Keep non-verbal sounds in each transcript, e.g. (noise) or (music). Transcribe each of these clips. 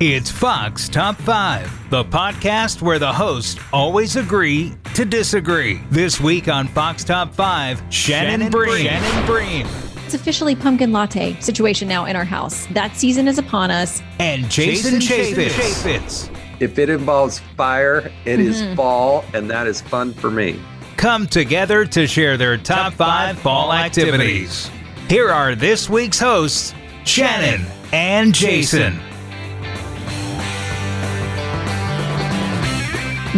It's Fox Top 5, the podcast where the hosts always agree to disagree. This week on Fox Top 5, Shannon, Shannon Bream. Shannon Bream. It's officially pumpkin latte situation now in our house. That season is upon us. And Jason, Jason Chaffetz. If it involves fire, it mm-hmm. is fall, and that is fun for me. Come together to share their top, top five, five fall activities. activities. Here are this week's hosts, Shannon and Jason.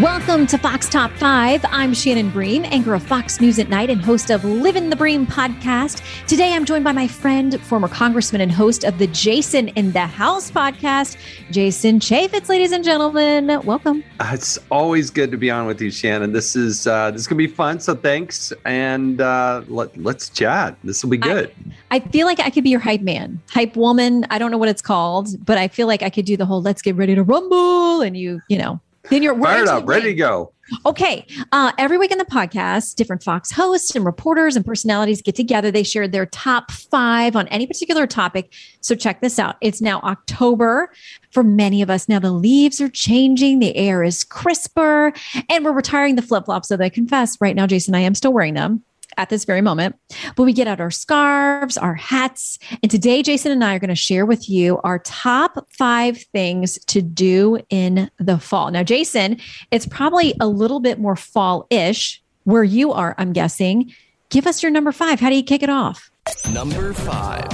Welcome to Fox Top 5. I'm Shannon Bream, anchor of Fox News at Night and host of Living the Bream podcast. Today I'm joined by my friend, former congressman and host of the Jason in the House podcast, Jason Chaffetz, ladies and gentlemen. Welcome. Uh, it's always good to be on with you, Shannon. This is uh, this is gonna be fun, so thanks. And uh, let, let's chat. This will be good. I, I feel like I could be your hype man, hype woman. I don't know what it's called, but I feel like I could do the whole let's get ready to rumble and you, you know, then you're fired up, ready to go. Okay. Uh, every week in the podcast, different Fox hosts and reporters and personalities get together. They share their top five on any particular topic. So check this out. It's now October. For many of us, now the leaves are changing, the air is crisper, and we're retiring the flip flops. So I confess right now, Jason, I am still wearing them at this very moment. But we get out our scarves, our hats. And today, Jason and I are going to share with you our top five things to do in the fall. Now, Jason, it's probably a little bit more fall ish where you are, I'm guessing. Give us your number five. How do you kick it off? Number five.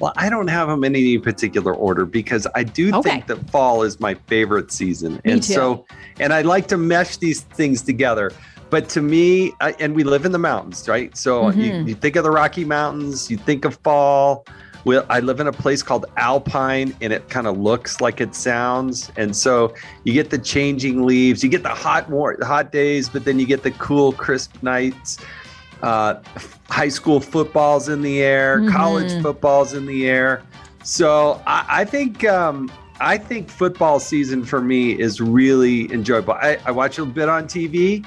Well, I don't have them in any particular order because I do okay. think that fall is my favorite season. Me and too. so, and I like to mesh these things together but to me, I, and we live in the mountains, right? So mm-hmm. you, you, think of the Rocky Mountains, you think of fall. Well, I live in a place called Alpine, and it kind of looks like it sounds. And so you get the changing leaves, you get the hot, more hot days, but then you get the cool, crisp nights. Uh, high school footballs in the air, mm-hmm. college footballs in the air. So I, I think um, I think football season for me is really enjoyable. I, I watch a bit on TV.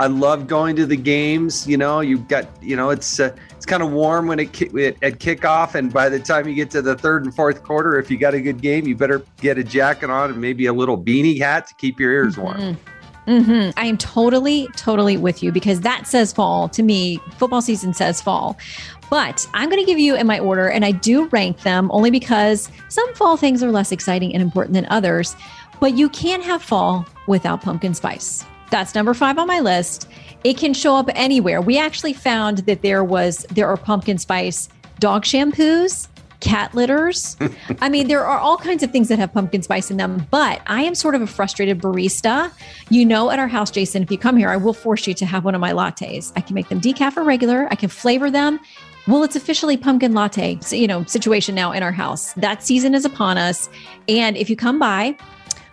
I love going to the games. You know, you've got, you know, it's uh, it's kind of warm when it, it at kickoff, and by the time you get to the third and fourth quarter, if you got a good game, you better get a jacket on and maybe a little beanie hat to keep your ears warm. Mm-hmm. Mm-hmm. I am totally, totally with you because that says fall to me. Football season says fall. But I'm going to give you in my order, and I do rank them only because some fall things are less exciting and important than others. But you can't have fall without pumpkin spice. That's number five on my list. It can show up anywhere. We actually found that there was there are pumpkin spice dog shampoos, cat litters. (laughs) I mean, there are all kinds of things that have pumpkin spice in them, but I am sort of a frustrated barista. You know, at our house, Jason, if you come here, I will force you to have one of my lattes. I can make them decaf or regular, I can flavor them. Well, it's officially pumpkin latte, you know, situation now in our house. That season is upon us. And if you come by,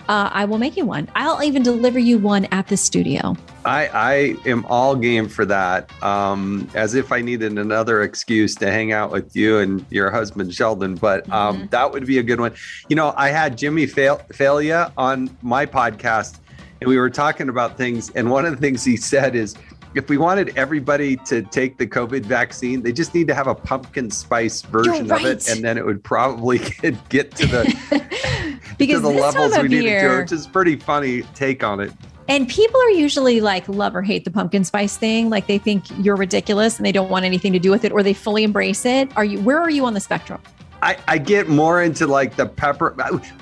uh, I will make you one. I'll even deliver you one at the studio. I, I am all game for that. Um, as if I needed another excuse to hang out with you and your husband Sheldon, but um, mm-hmm. that would be a good one. You know, I had Jimmy Fail- Failla on my podcast, and we were talking about things. And one of the things he said is, if we wanted everybody to take the COVID vaccine, they just need to have a pumpkin spice version right. of it, and then it would probably (laughs) get, get to the (laughs) because to the levels we needed to, which is pretty funny take on it. And people are usually like love or hate the pumpkin spice thing. Like they think you're ridiculous and they don't want anything to do with it, or they fully embrace it. Are you? Where are you on the spectrum? I, I get more into like the pepper.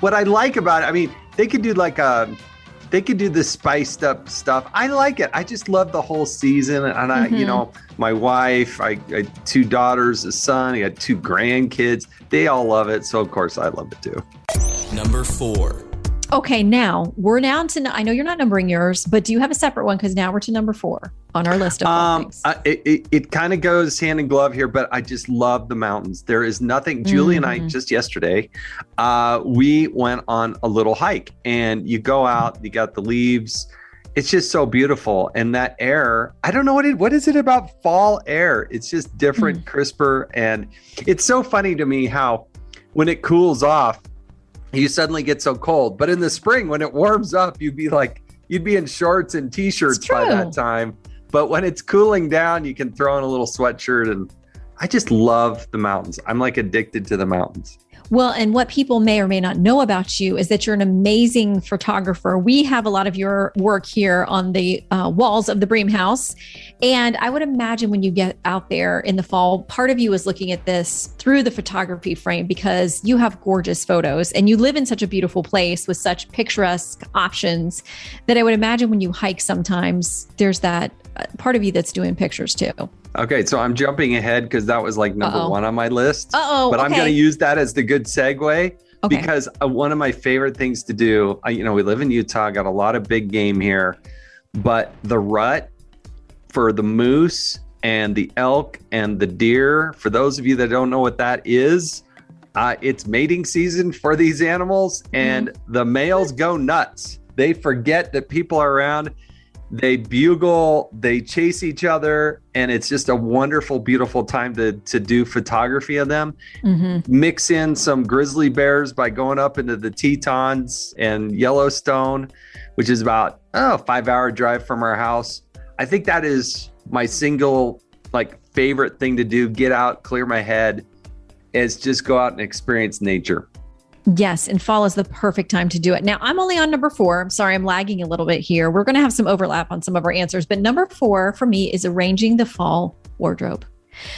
What I like about it, I mean, they could do like a they could do the spiced up stuff. I like it. I just love the whole season. And I, mm-hmm. you know, my wife, I, I two daughters, a son, I got two grandkids. They all love it. So of course I love it too. Number four. Okay, now we're down to. I know you're not numbering yours, but do you have a separate one? Because now we're to number four on our list of um, things. Uh, it it, it kind of goes hand in glove here, but I just love the mountains. There is nothing. Julie mm-hmm. and I mm-hmm. just yesterday, uh, we went on a little hike, and you go out, you got the leaves. It's just so beautiful, and that air. I don't know what it. What is it about fall air? It's just different, mm. crisper, and it's so funny to me how when it cools off you suddenly get so cold. But in the spring, when it warms up, you'd be like, you'd be in shorts and t-shirts by that time. But when it's cooling down, you can throw in a little sweatshirt. And I just love the mountains. I'm like addicted to the mountains. Well, and what people may or may not know about you is that you're an amazing photographer. We have a lot of your work here on the uh, walls of the Bream House. And I would imagine when you get out there in the fall, part of you is looking at this through the photography frame because you have gorgeous photos and you live in such a beautiful place with such picturesque options that I would imagine when you hike sometimes, there's that uh, part of you that's doing pictures too. Okay, so I'm jumping ahead because that was like number Uh-oh. one on my list. Uh-oh, But I'm going to use that as the good segue Okay. because uh, one of my favorite things to do, I, you know, we live in Utah, got a lot of big game here, but the rut for the moose and the elk and the deer, for those of you that don't know what that is, uh, it's mating season for these animals and the males go nuts. They forget that people are around. They bugle, they chase each other, and it's just a wonderful, beautiful time to to do photography of them hmm mix in some grizzly bears by going up into the Tetons and Yellowstone, which is about oh, five hour drive from our house. I think that is my single like favorite thing to do. Get out, clear my head, is just go out and experience nature. Yes, and fall is the perfect time to do it. Now, I'm only on number four. I'm sorry, I'm lagging a little bit here. We're going to have some overlap on some of our answers, but number four for me is arranging the fall wardrobe.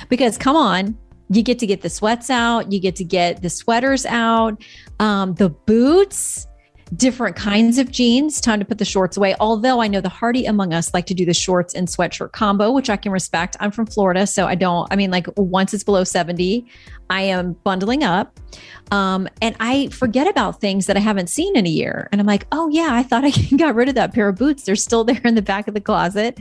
Because come on, you get to get the sweats out, you get to get the sweaters out, um, the boots, different kinds of jeans. Time to put the shorts away. Although I know the hardy among us like to do the shorts and sweatshirt combo, which I can respect. I'm from Florida, so I don't, I mean, like once it's below 70, I am bundling up. Um, and I forget about things that I haven't seen in a year. And I'm like, oh, yeah, I thought I (laughs) got rid of that pair of boots. They're still there in the back of the closet.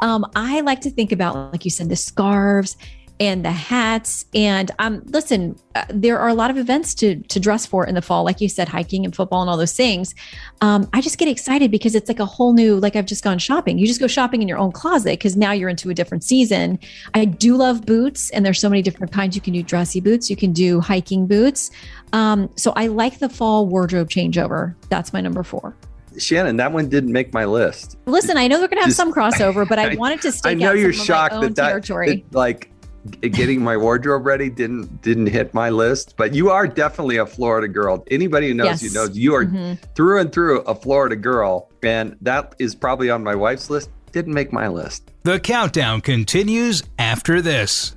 Um, I like to think about, like you said, the scarves and the hats. And um, listen, uh, there are a lot of events to to dress for in the fall, like you said, hiking and football and all those things. Um, I just get excited because it's like a whole new, like I've just gone shopping. You just go shopping in your own closet because now you're into a different season. I do love boots, and there's so many different kinds. You can do dressy boots, you can do hiking boots. Um, so I like the fall wardrobe changeover. That's my number four. Shannon, that one didn't make my list. Listen, I know they're going to have some crossover, but I (laughs) wanted to stake I know you're shocked that that, territory. that, like getting my wardrobe ready didn't didn't hit my list, but you are definitely a Florida girl. Anybody who knows you knows you are Mhm. through and through a Florida girl, and that is probably on my wife's list. Didn't make my list. The countdown continues after this.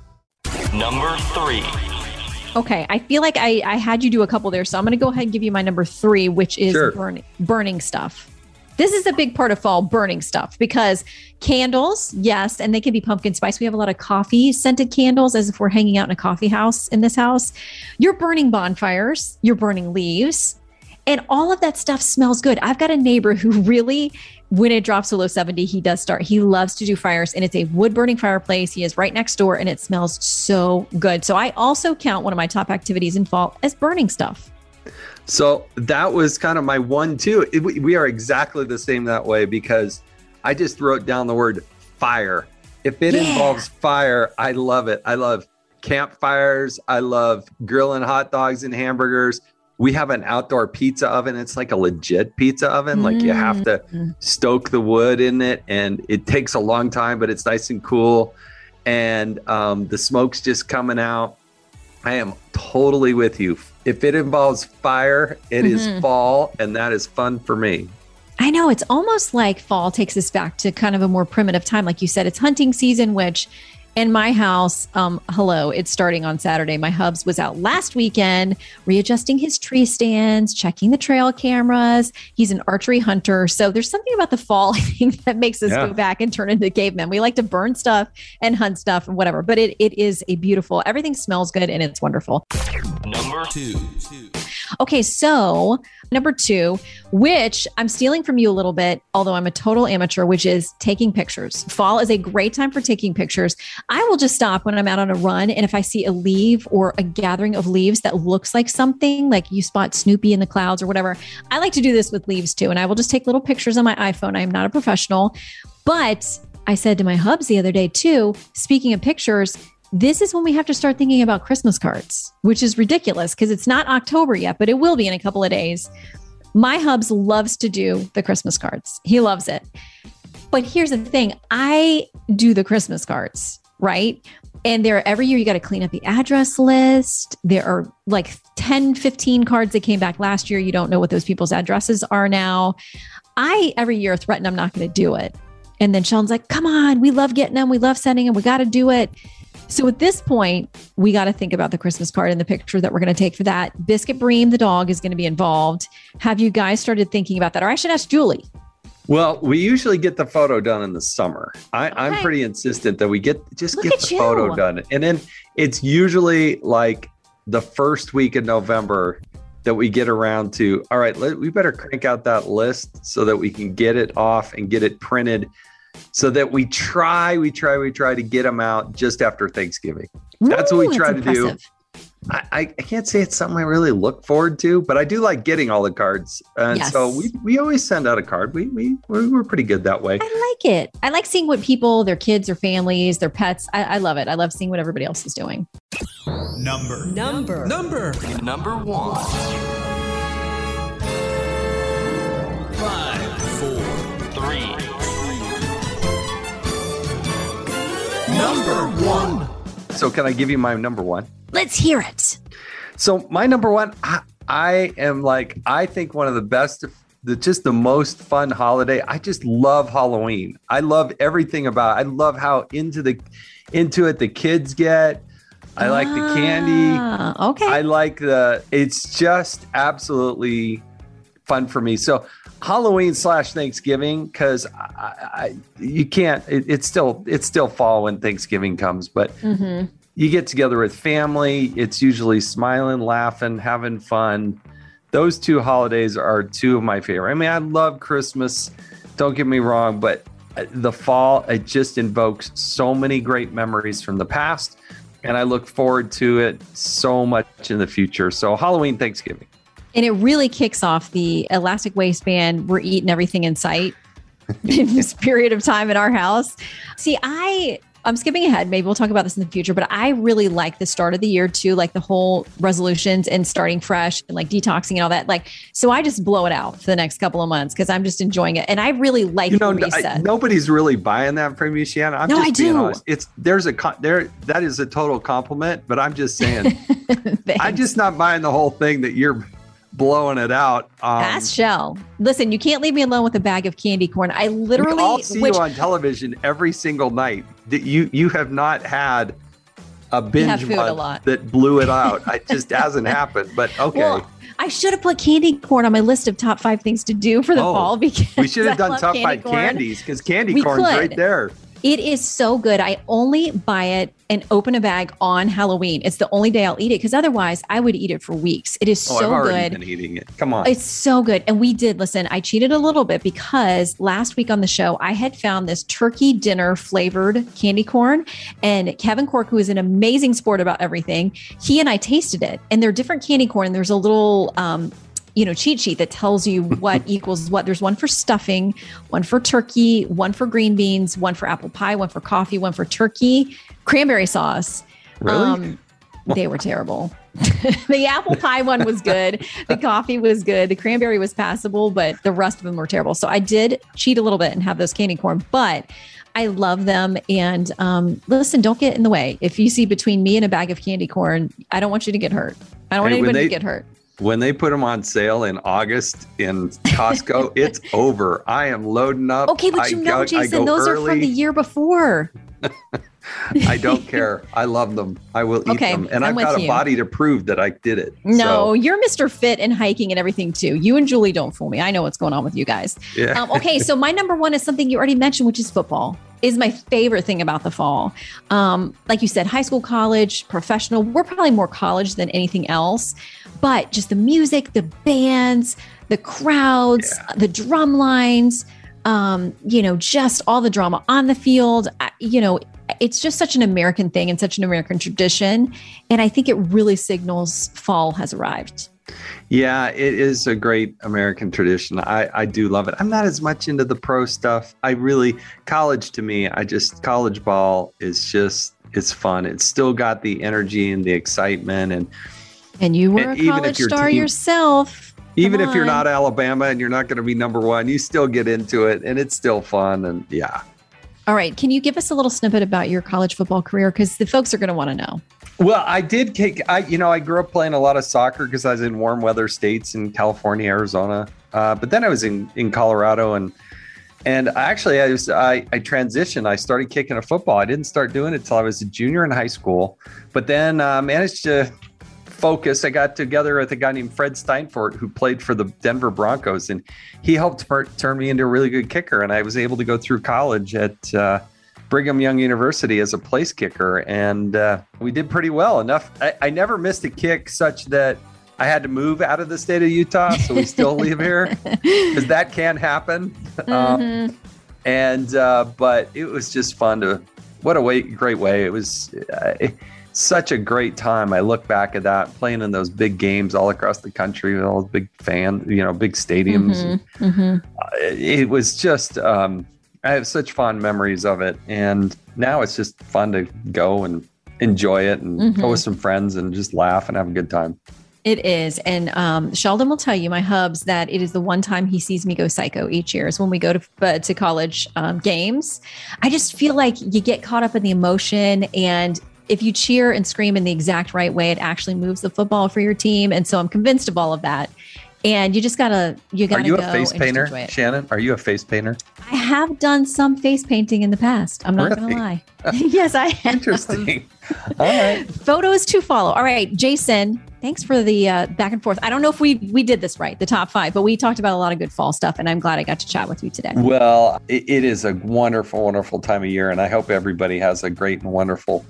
Number three. Okay, I feel like I, I had you do a couple there, so I'm going to go ahead and give you my number three, which is Sure. burning burning stuff. This is a big part of fall, burning stuff, because candles, yes, and they can be pumpkin spice. We have a lot of coffee scented candles, as if we're hanging out in a coffee house in this house. You're burning bonfires, you're burning leaves, and all of that stuff smells good. I've got a neighbor who really, when it drops below 70, he does start. He loves to do fires, and it's a wood burning fireplace. He is right next door, and it smells so good. So I also count one of my top activities in fall as burning stuff. So that was kind of my one too. It- we- we are exactly the same that way because I just wrote down the word fire. If it Yeah. involves fire, I love it. I love campfires. I love grilling hot dogs and hamburgers. We have an outdoor pizza oven. It's like a legit pizza oven. Like you have to Mm. stoke the wood in it, and it takes a long time, but it's nice and cool. And um, the smoke's just coming out. I am totally with you. If it involves fire, it is Mhm. fall, and that is fun for me. I know it's almost like fall takes us back to kind of a more primitive time. Like you said, it's hunting season, which in my house, um, hello, it's starting on Saturday. My hubs was out last weekend readjusting his tree stands, checking the trail cameras. He's an archery hunter. So there's something about the fall, (laughs) I think, that makes us Yeah. go back and turn into cavemen. We like to burn stuff and hunt stuff and whatever. But it, it is a beautiful, everything smells good and it's wonderful. Number Two. Okay, so number two, which I'm stealing from you a little bit, although I'm a total amateur, which is taking pictures. Fall is a great time for taking pictures. I will just stop when I'm out on a run. And if I see a leaf or a gathering of leaves that looks like something, like you spot Snoopy in the clouds or whatever, I like to do this with leaves too. And I will just take little pictures on my iPhone. I am not a professional, but I said to my hubs the other day too, speaking of pictures, this is when we have to start thinking about Christmas cards, which is ridiculous because it's not October yet, but it will be in a couple of days. My hubs loves to do the Christmas cards. He loves it. But here's the thing I do the Christmas cards, right? And there every year you got to clean up the address list. There are like 10, 15 cards that came back last year. You don't know what those people's addresses are now. I every year threaten I'm not going to do it. And then Sean's like, come on, we love getting them. We love sending them. We got to do it. So at this point, we got to think about the Christmas card and the picture that we're going to take for that. Biscuit Bream, the dog, is going to be involved. Have you guys started thinking about that? Or I should ask Julie. Well, we usually get the photo done in the summer. I, okay. I'm pretty insistent that we get just Look get the you. photo done, and then it's usually like the first week of November that we get around to. All right, let, we better crank out that list so that we can get it off and get it printed so that we try, we try, we try to get them out just after Thanksgiving. That's what we try to impressive. do. I, I, can't say it's something I really look forward to, but I do like getting all the cards. And yes. so we, we always send out a card. We, we, we're, we're, pretty good that way. I like it. I like seeing what people, their kids, their families, their pets, I, I love it. I love seeing what everybody else is doing. Number, number, number, number one. Number one. So, can I give you my number one? Let's hear it. So, my number one, I, I am like, I think one of the best, the just the most fun holiday. I just love Halloween. I love everything about. It. I love how into the into it the kids get. I like the candy. Ah, okay. I like the. It's just absolutely fun for me. So Halloween slash Thanksgiving because I, I, you can't. It, it's still it's still fall when Thanksgiving comes, but mm-hmm. you get together with family. It's usually smiling, laughing, having fun. Those two holidays are two of my favorite. I mean, I love Christmas. Don't get me wrong, but uh, the fall it just invokes so many great memories from the past, and I look forward to it so much in the future. So Halloween, Thanksgiving. And it really kicks off the elastic waistband. We're eating everything in sight (laughs) in this period of time in our house. See, I I'm skipping ahead. Maybe we'll talk about this in the future, but I really like the start of the year too, like the whole resolutions and starting fresh and like detoxing and all that. Like, so I just blow it out for the next couple of months because I'm just enjoying it, and I really like. You know, I, nobody's really buying that from you, Shannon. I'm no, just I being do. honest. It's there's a there that is a total compliment, but I'm just saying, (laughs) I'm just not buying the whole thing that you're blowing it out. Um, Ask Shell. Listen, you can't leave me alone with a bag of candy corn. I literally we all see which, you on television every single night. That you you have not had a binge month that blew it out. (laughs) it just hasn't happened. But okay. Well, I should have put candy corn on my list of top five things to do for the oh, fall (laughs) because we should have done top five corn. candies because candy we corn's could. right there. It is so good. I only buy it and open a bag on Halloween. It's the only day I'll eat it because otherwise I would eat it for weeks. It is so good. oh, so I've good. Been eating it. Come on. It's so good. And we did listen. I cheated a little bit because last week on the show I had found this turkey dinner flavored candy corn, and Kevin Corke, who is an amazing sport about everything, he and I tasted it, and they're different candy corn. There's a little um, you know cheat sheet that tells you what (laughs) equals what there's one for stuffing one for turkey one for green beans one for apple pie one for coffee one for turkey cranberry sauce really? Um, they were terrible (laughs) the apple pie one was good the (laughs) coffee was good the cranberry was passable but the rest of them were terrible so i did cheat a little bit and have those candy corn but I love them. And um, listen, don't get in the way. If you see between me and a bag of candy corn, I don't want you to get hurt. I don't want anybody they, to get hurt when they put them on sale in August in Costco, (laughs) it's over. I am loading up. Okay, but you I know, go, Jason, those early. are from the year before. (laughs) I don't care. I love them. I will eat Okay, them. And I'm I've got a you. body to prove that I did it. No, So, you're Mr. Fit and hiking and everything too. You and Julie don't fool me. I know what's going on with you guys. yeah. Um, okay, so my number one is something you already mentioned, which is football. Is my favorite thing about the fall. Um, like you said, high school, college, professional. We're probably more college than anything else, but just the music, the bands, the crowds, the drum lines. Um, you know, just all the drama on the field. You know, it's just such an American thing and such an American tradition, and I think it really signals fall has arrived. Yeah, it is a great American tradition. I, I do love it. I'm not as much into the pro stuff. I really, college to me, I just, college ball is just, it's fun. It's still got the energy and the excitement. And And you were And a college star team- yourself. even Come if you're not Alabama and you're not going to be number one, you still get into it and it's still fun. And yeah. All right. Can you give us a little snippet about your college football career? Because the folks are going to want to know. Well, I did kick. I you know I grew up playing a lot of soccer because I was in warm weather states in California, Arizona. Uh, but then I was in in Colorado and and actually I was I, I transitioned. I started kicking a football. I didn't start doing it till I was a junior in high school, but then uh, managed to focus. I got together with a guy named Fred Steinfort who played for the Denver Broncos, and he helped tur- turn me into a really good kicker. And I was able to go through college at uh, Brigham Young University as a place kicker, and uh, we did pretty well. Enough, I, I never missed a kick such that I had to move out of the state of Utah, so we still live here (laughs) because that can happen. Um, Mhm. and uh, but it was just fun to what a way great way it was uh, such a great time i look back at that playing in those big games all across the country with all the big fan you know big stadiums Mhm. Mhm. Uh, it was just um, i have such fond memories of it and now it's just fun to go and enjoy it and Mhm. go with some friends and just laugh and have a good time It is. And um, Sheldon will tell you, my hubs, that it is the one time he sees me go psycho each year is when we go to, uh, to college um, games. I just feel like you get caught up in the emotion. And if you cheer and scream in the exact right way, it actually moves the football for your team. And so I'm convinced of all of that. And you just gotta, you gotta are you go a face painter shannon are you a face painter I have done some face painting in the past. I'm not Really? gonna lie. (laughs) (laughs) yes, I have. interesting (laughs) all right Photos to follow. All right, Jason. Thanks for the uh, back and forth. I don't know if we we did this right, the top five, but we talked about a lot of good fall stuff, and I'm glad I got to chat with you today. Well, it, it is a wonderful, wonderful time of year, and I hope everybody has a great and wonderful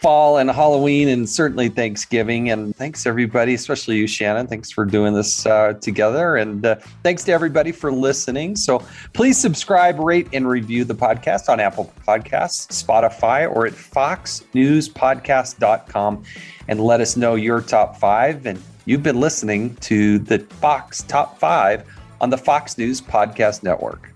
fall and Halloween, and certainly Thanksgiving. And thanks everybody, especially you, Shannon. Thanks for doing this uh, together, and uh, thanks to everybody for listening. So please subscribe, rate, and review the podcast on Apple Podcasts, Spotify, or at FoxNewsPodcast.com, and let us know your top five. And you've been listening to the Fox Top Five on the Fox News Podcast Network.